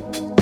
I can't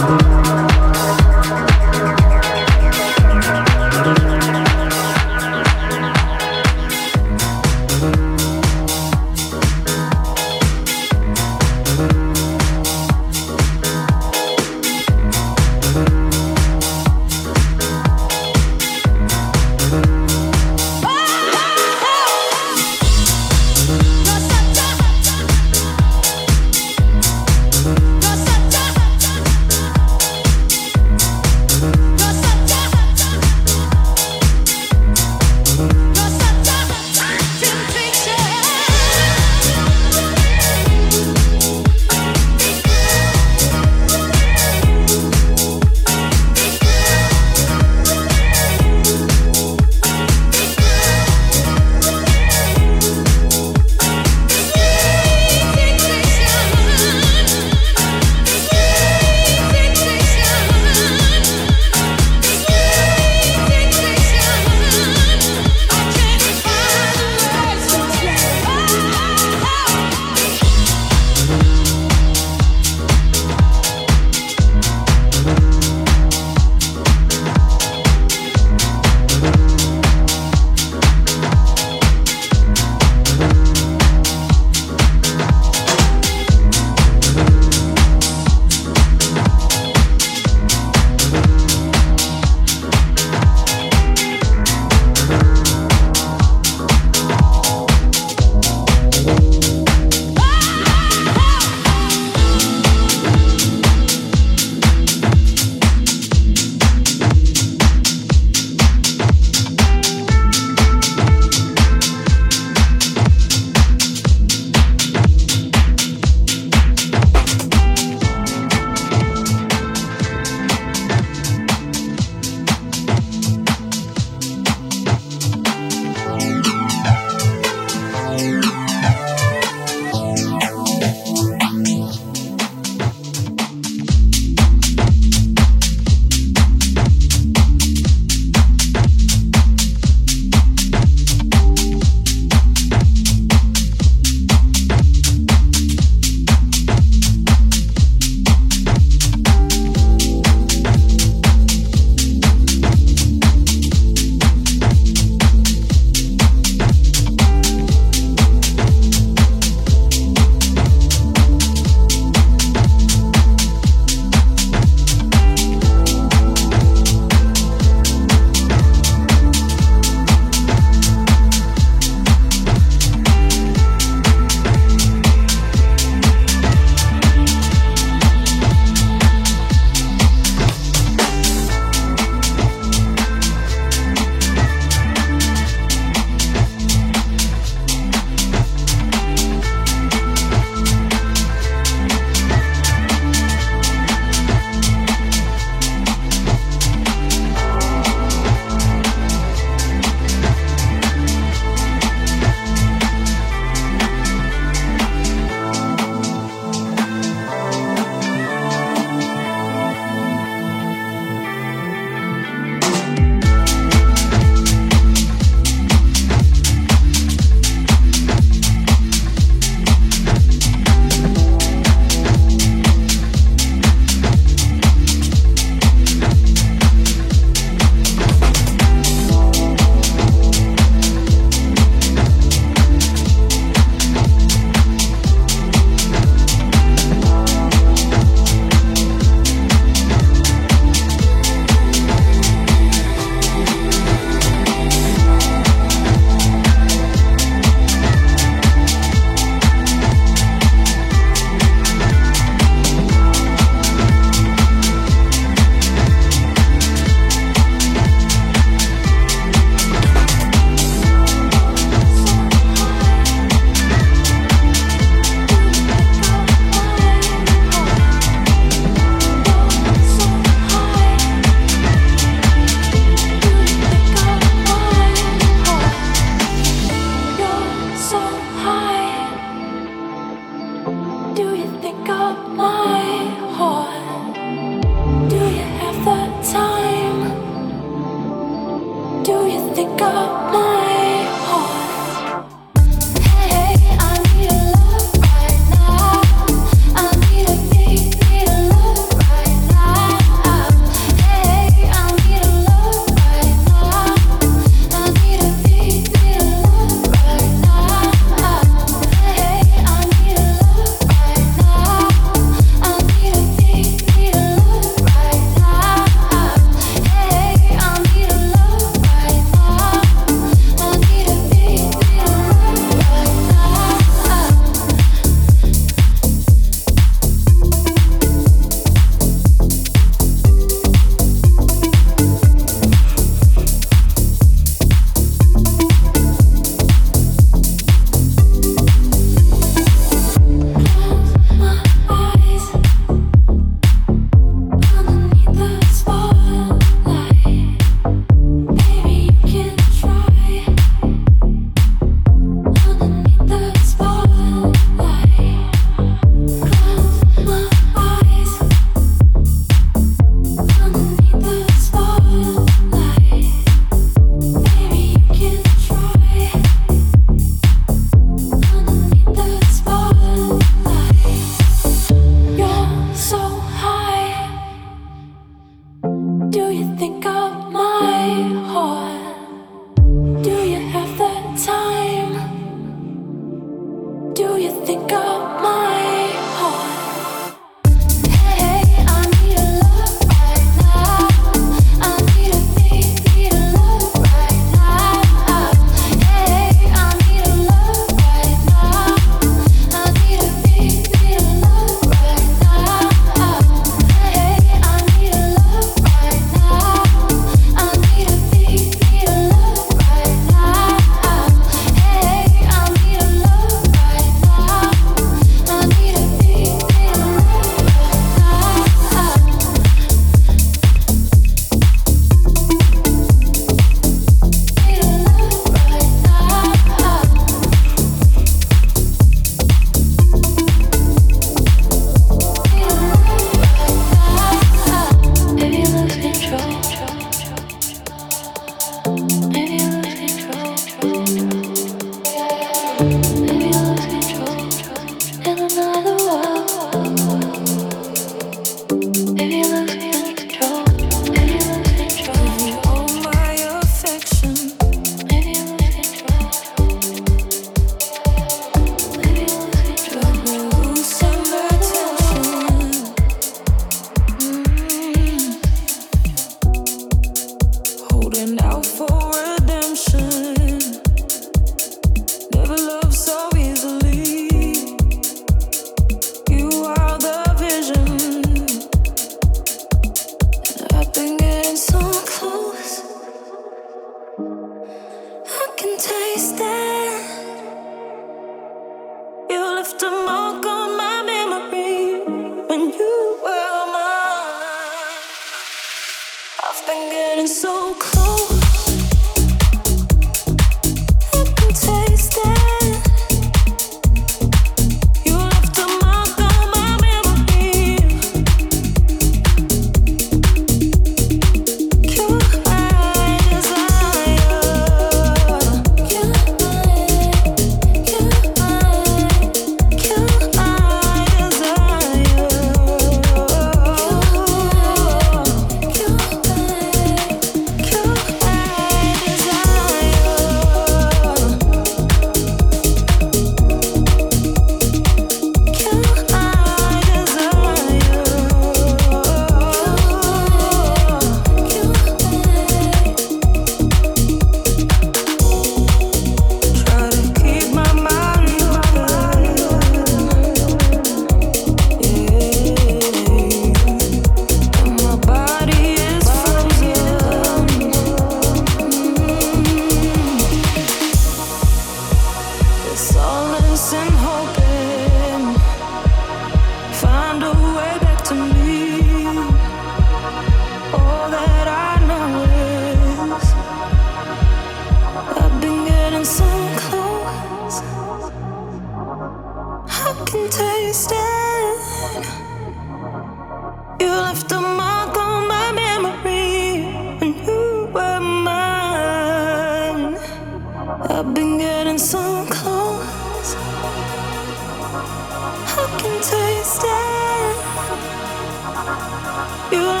You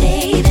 Baby.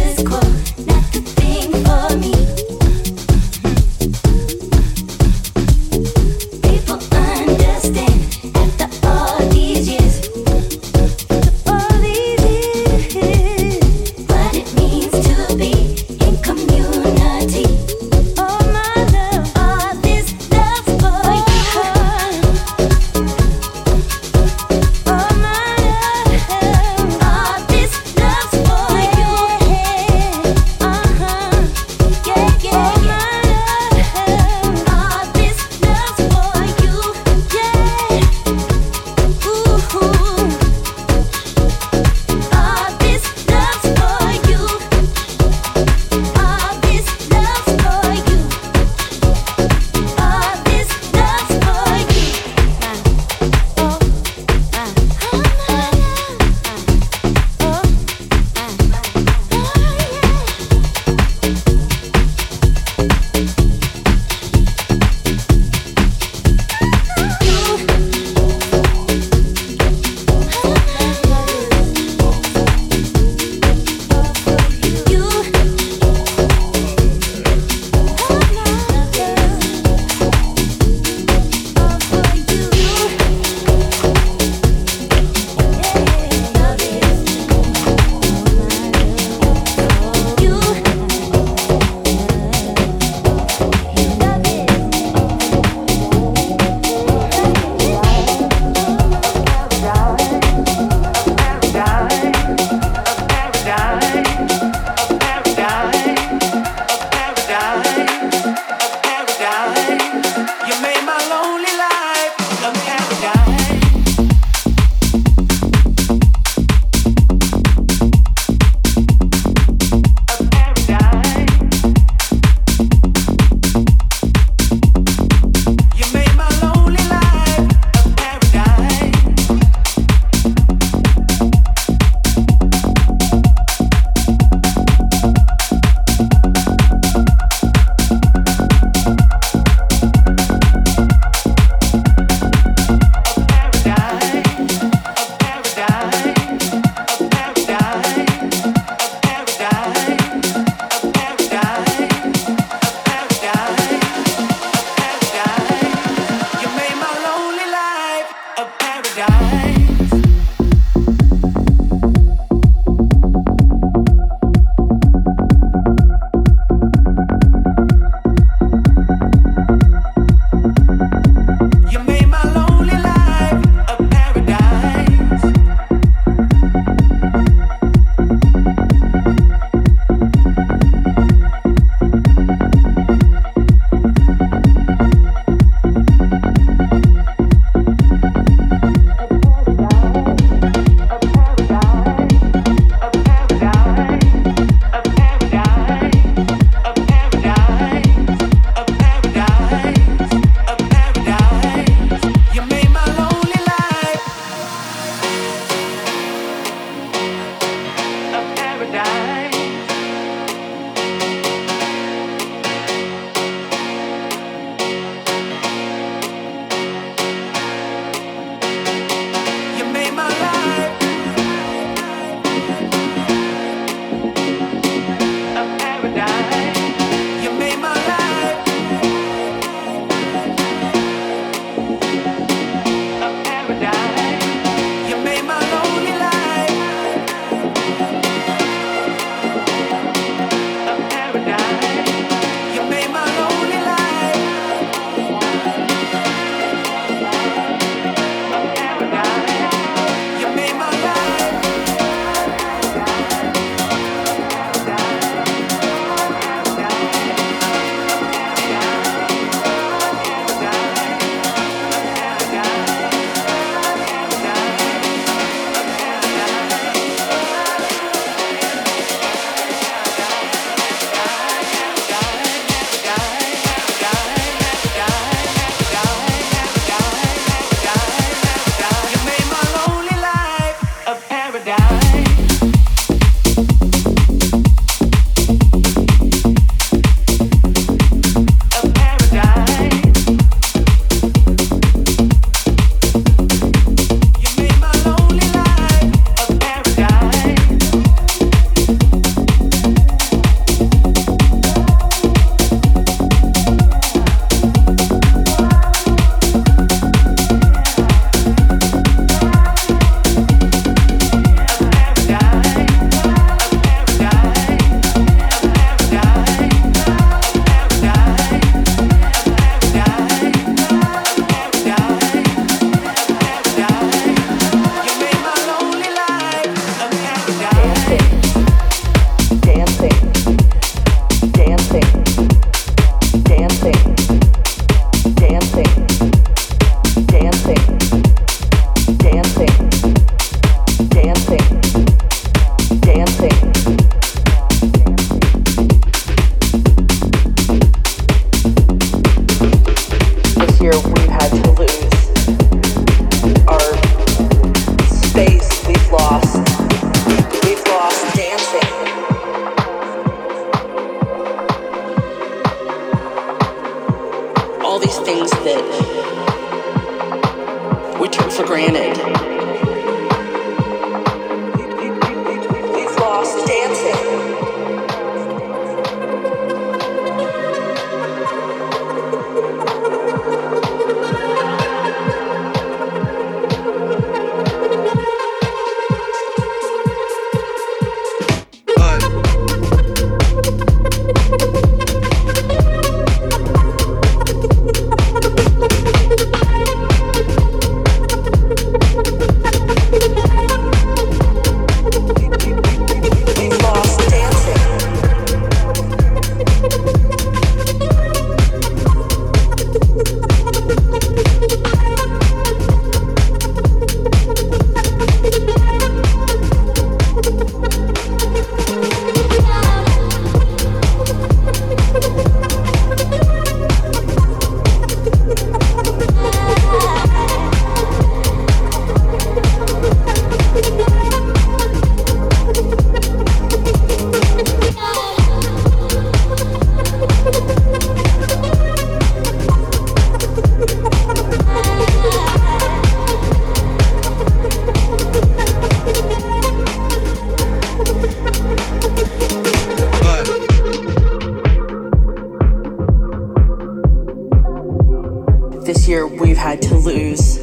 Lose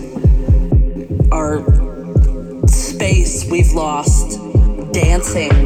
our space we've lost dancing.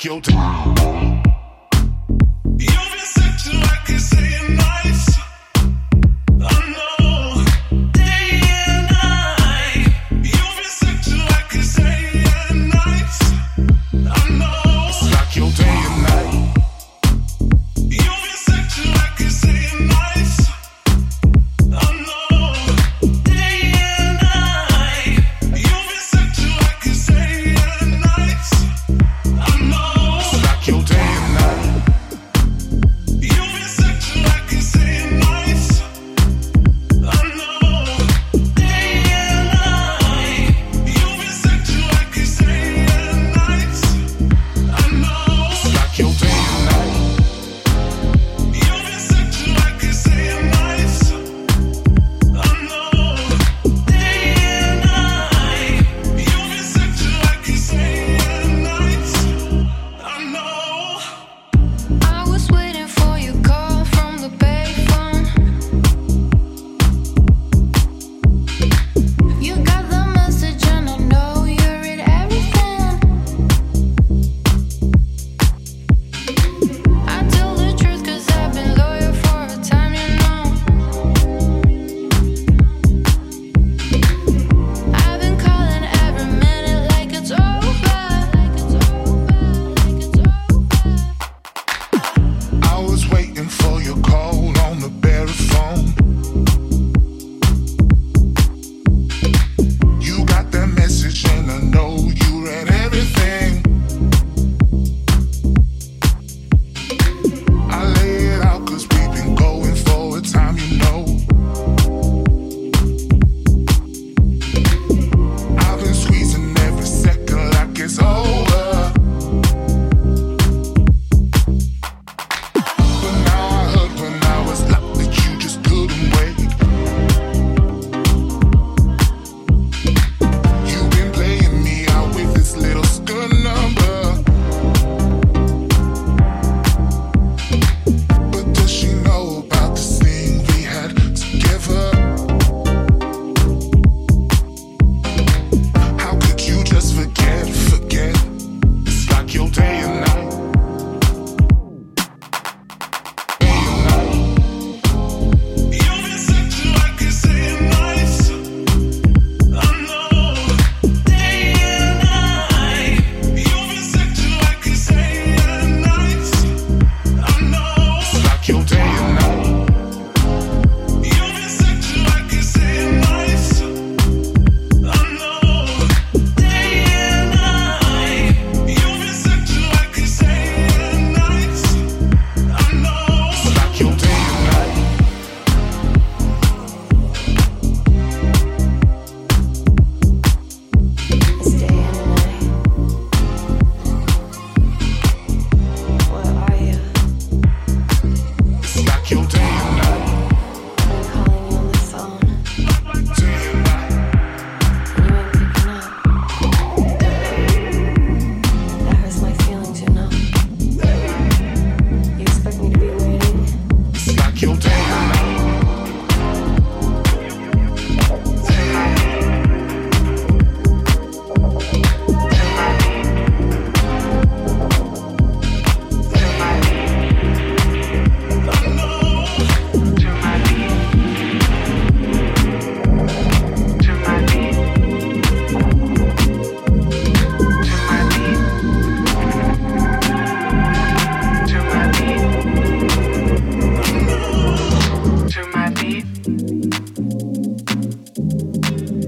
It's like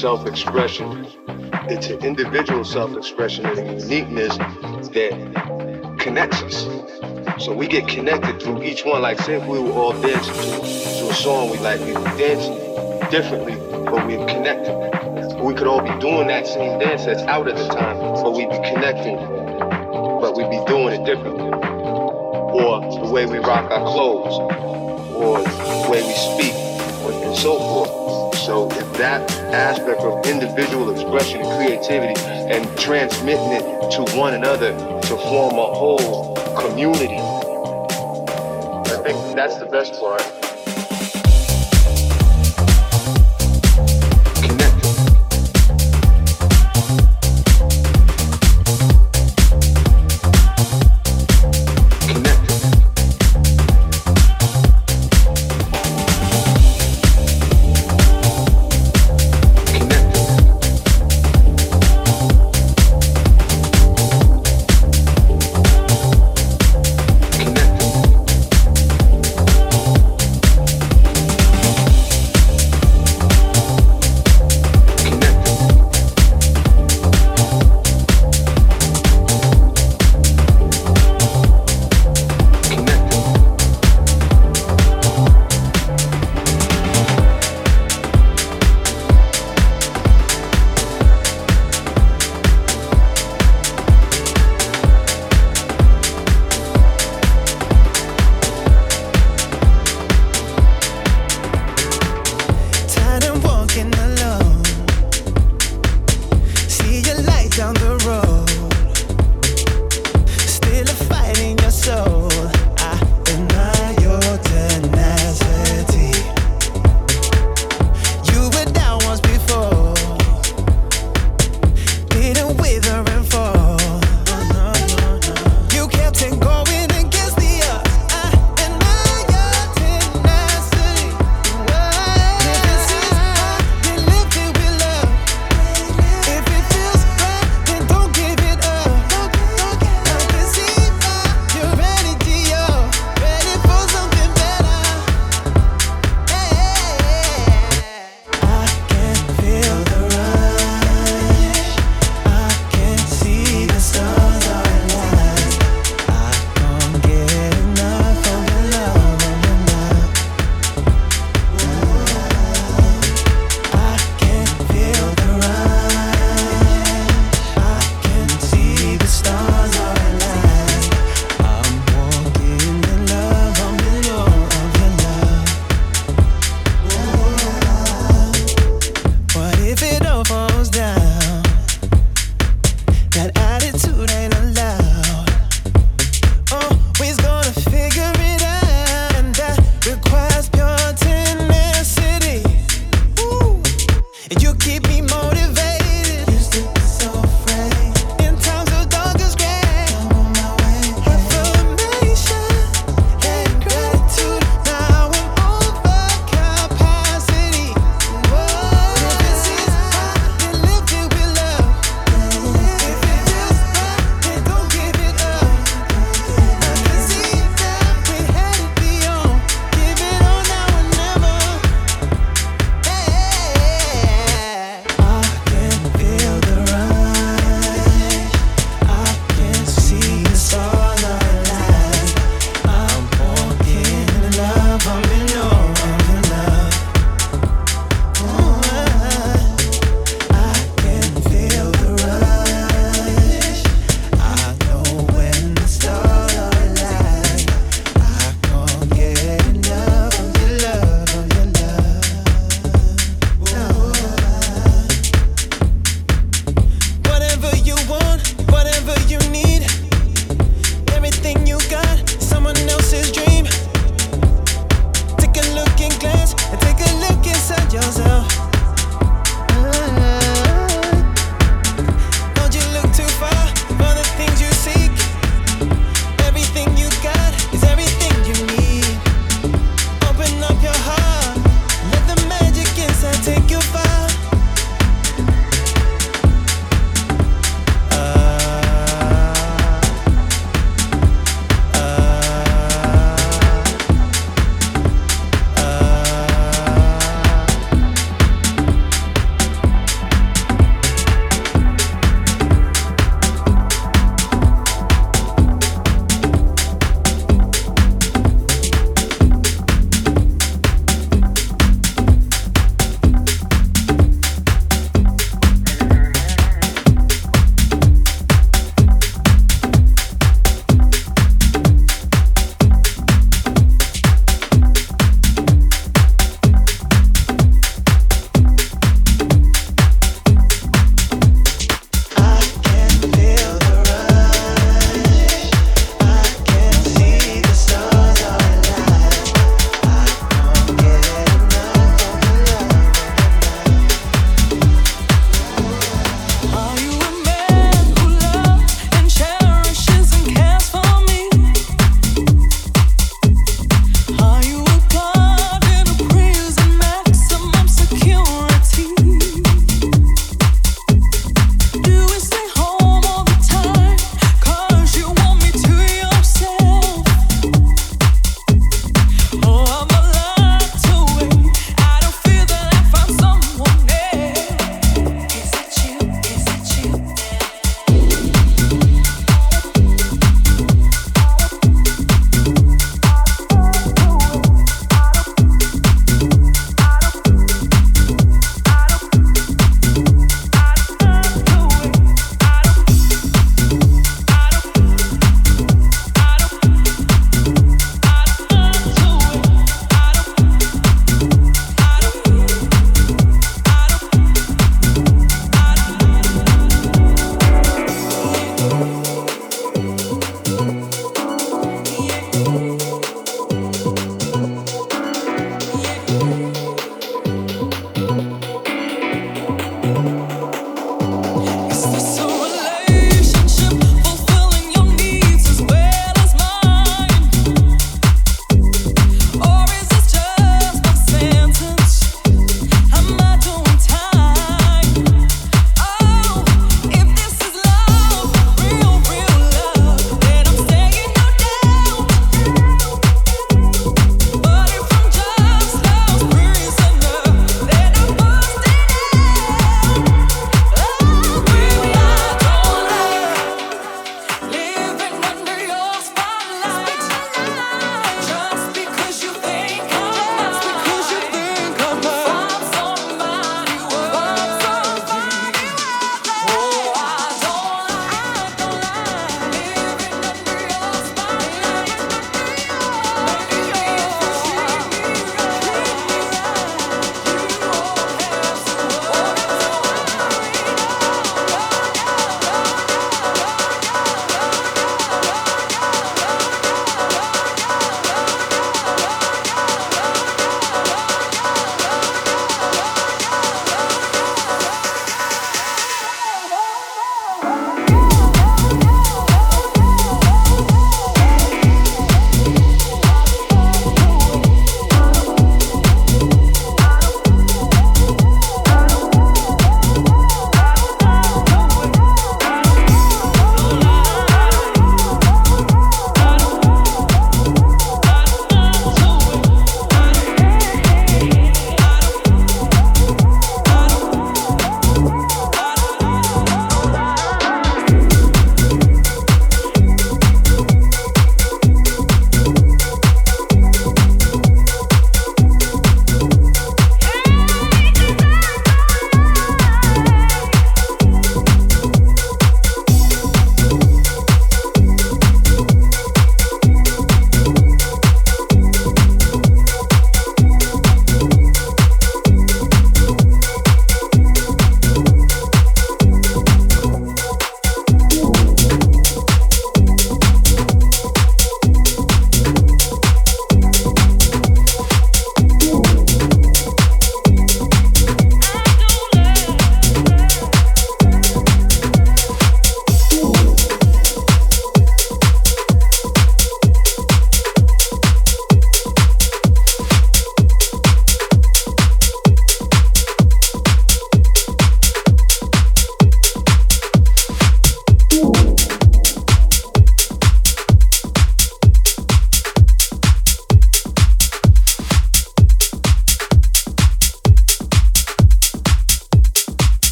Individual self-expression. It's an individual self-expression and a uniqueness that connects us. So we get connected through each one. Like say if we were all dancing to, to a song we like, we dance differently, but we're connected. We could all be doing that same dance that's out at the time, but we'd be connecting, but we'd be doing it differently. Or the way we rock our clothes, or the way we speak, and so forth. So if that aspect of individual expression and creativity and transmitting it to one another to form a whole community, I think that's the best part.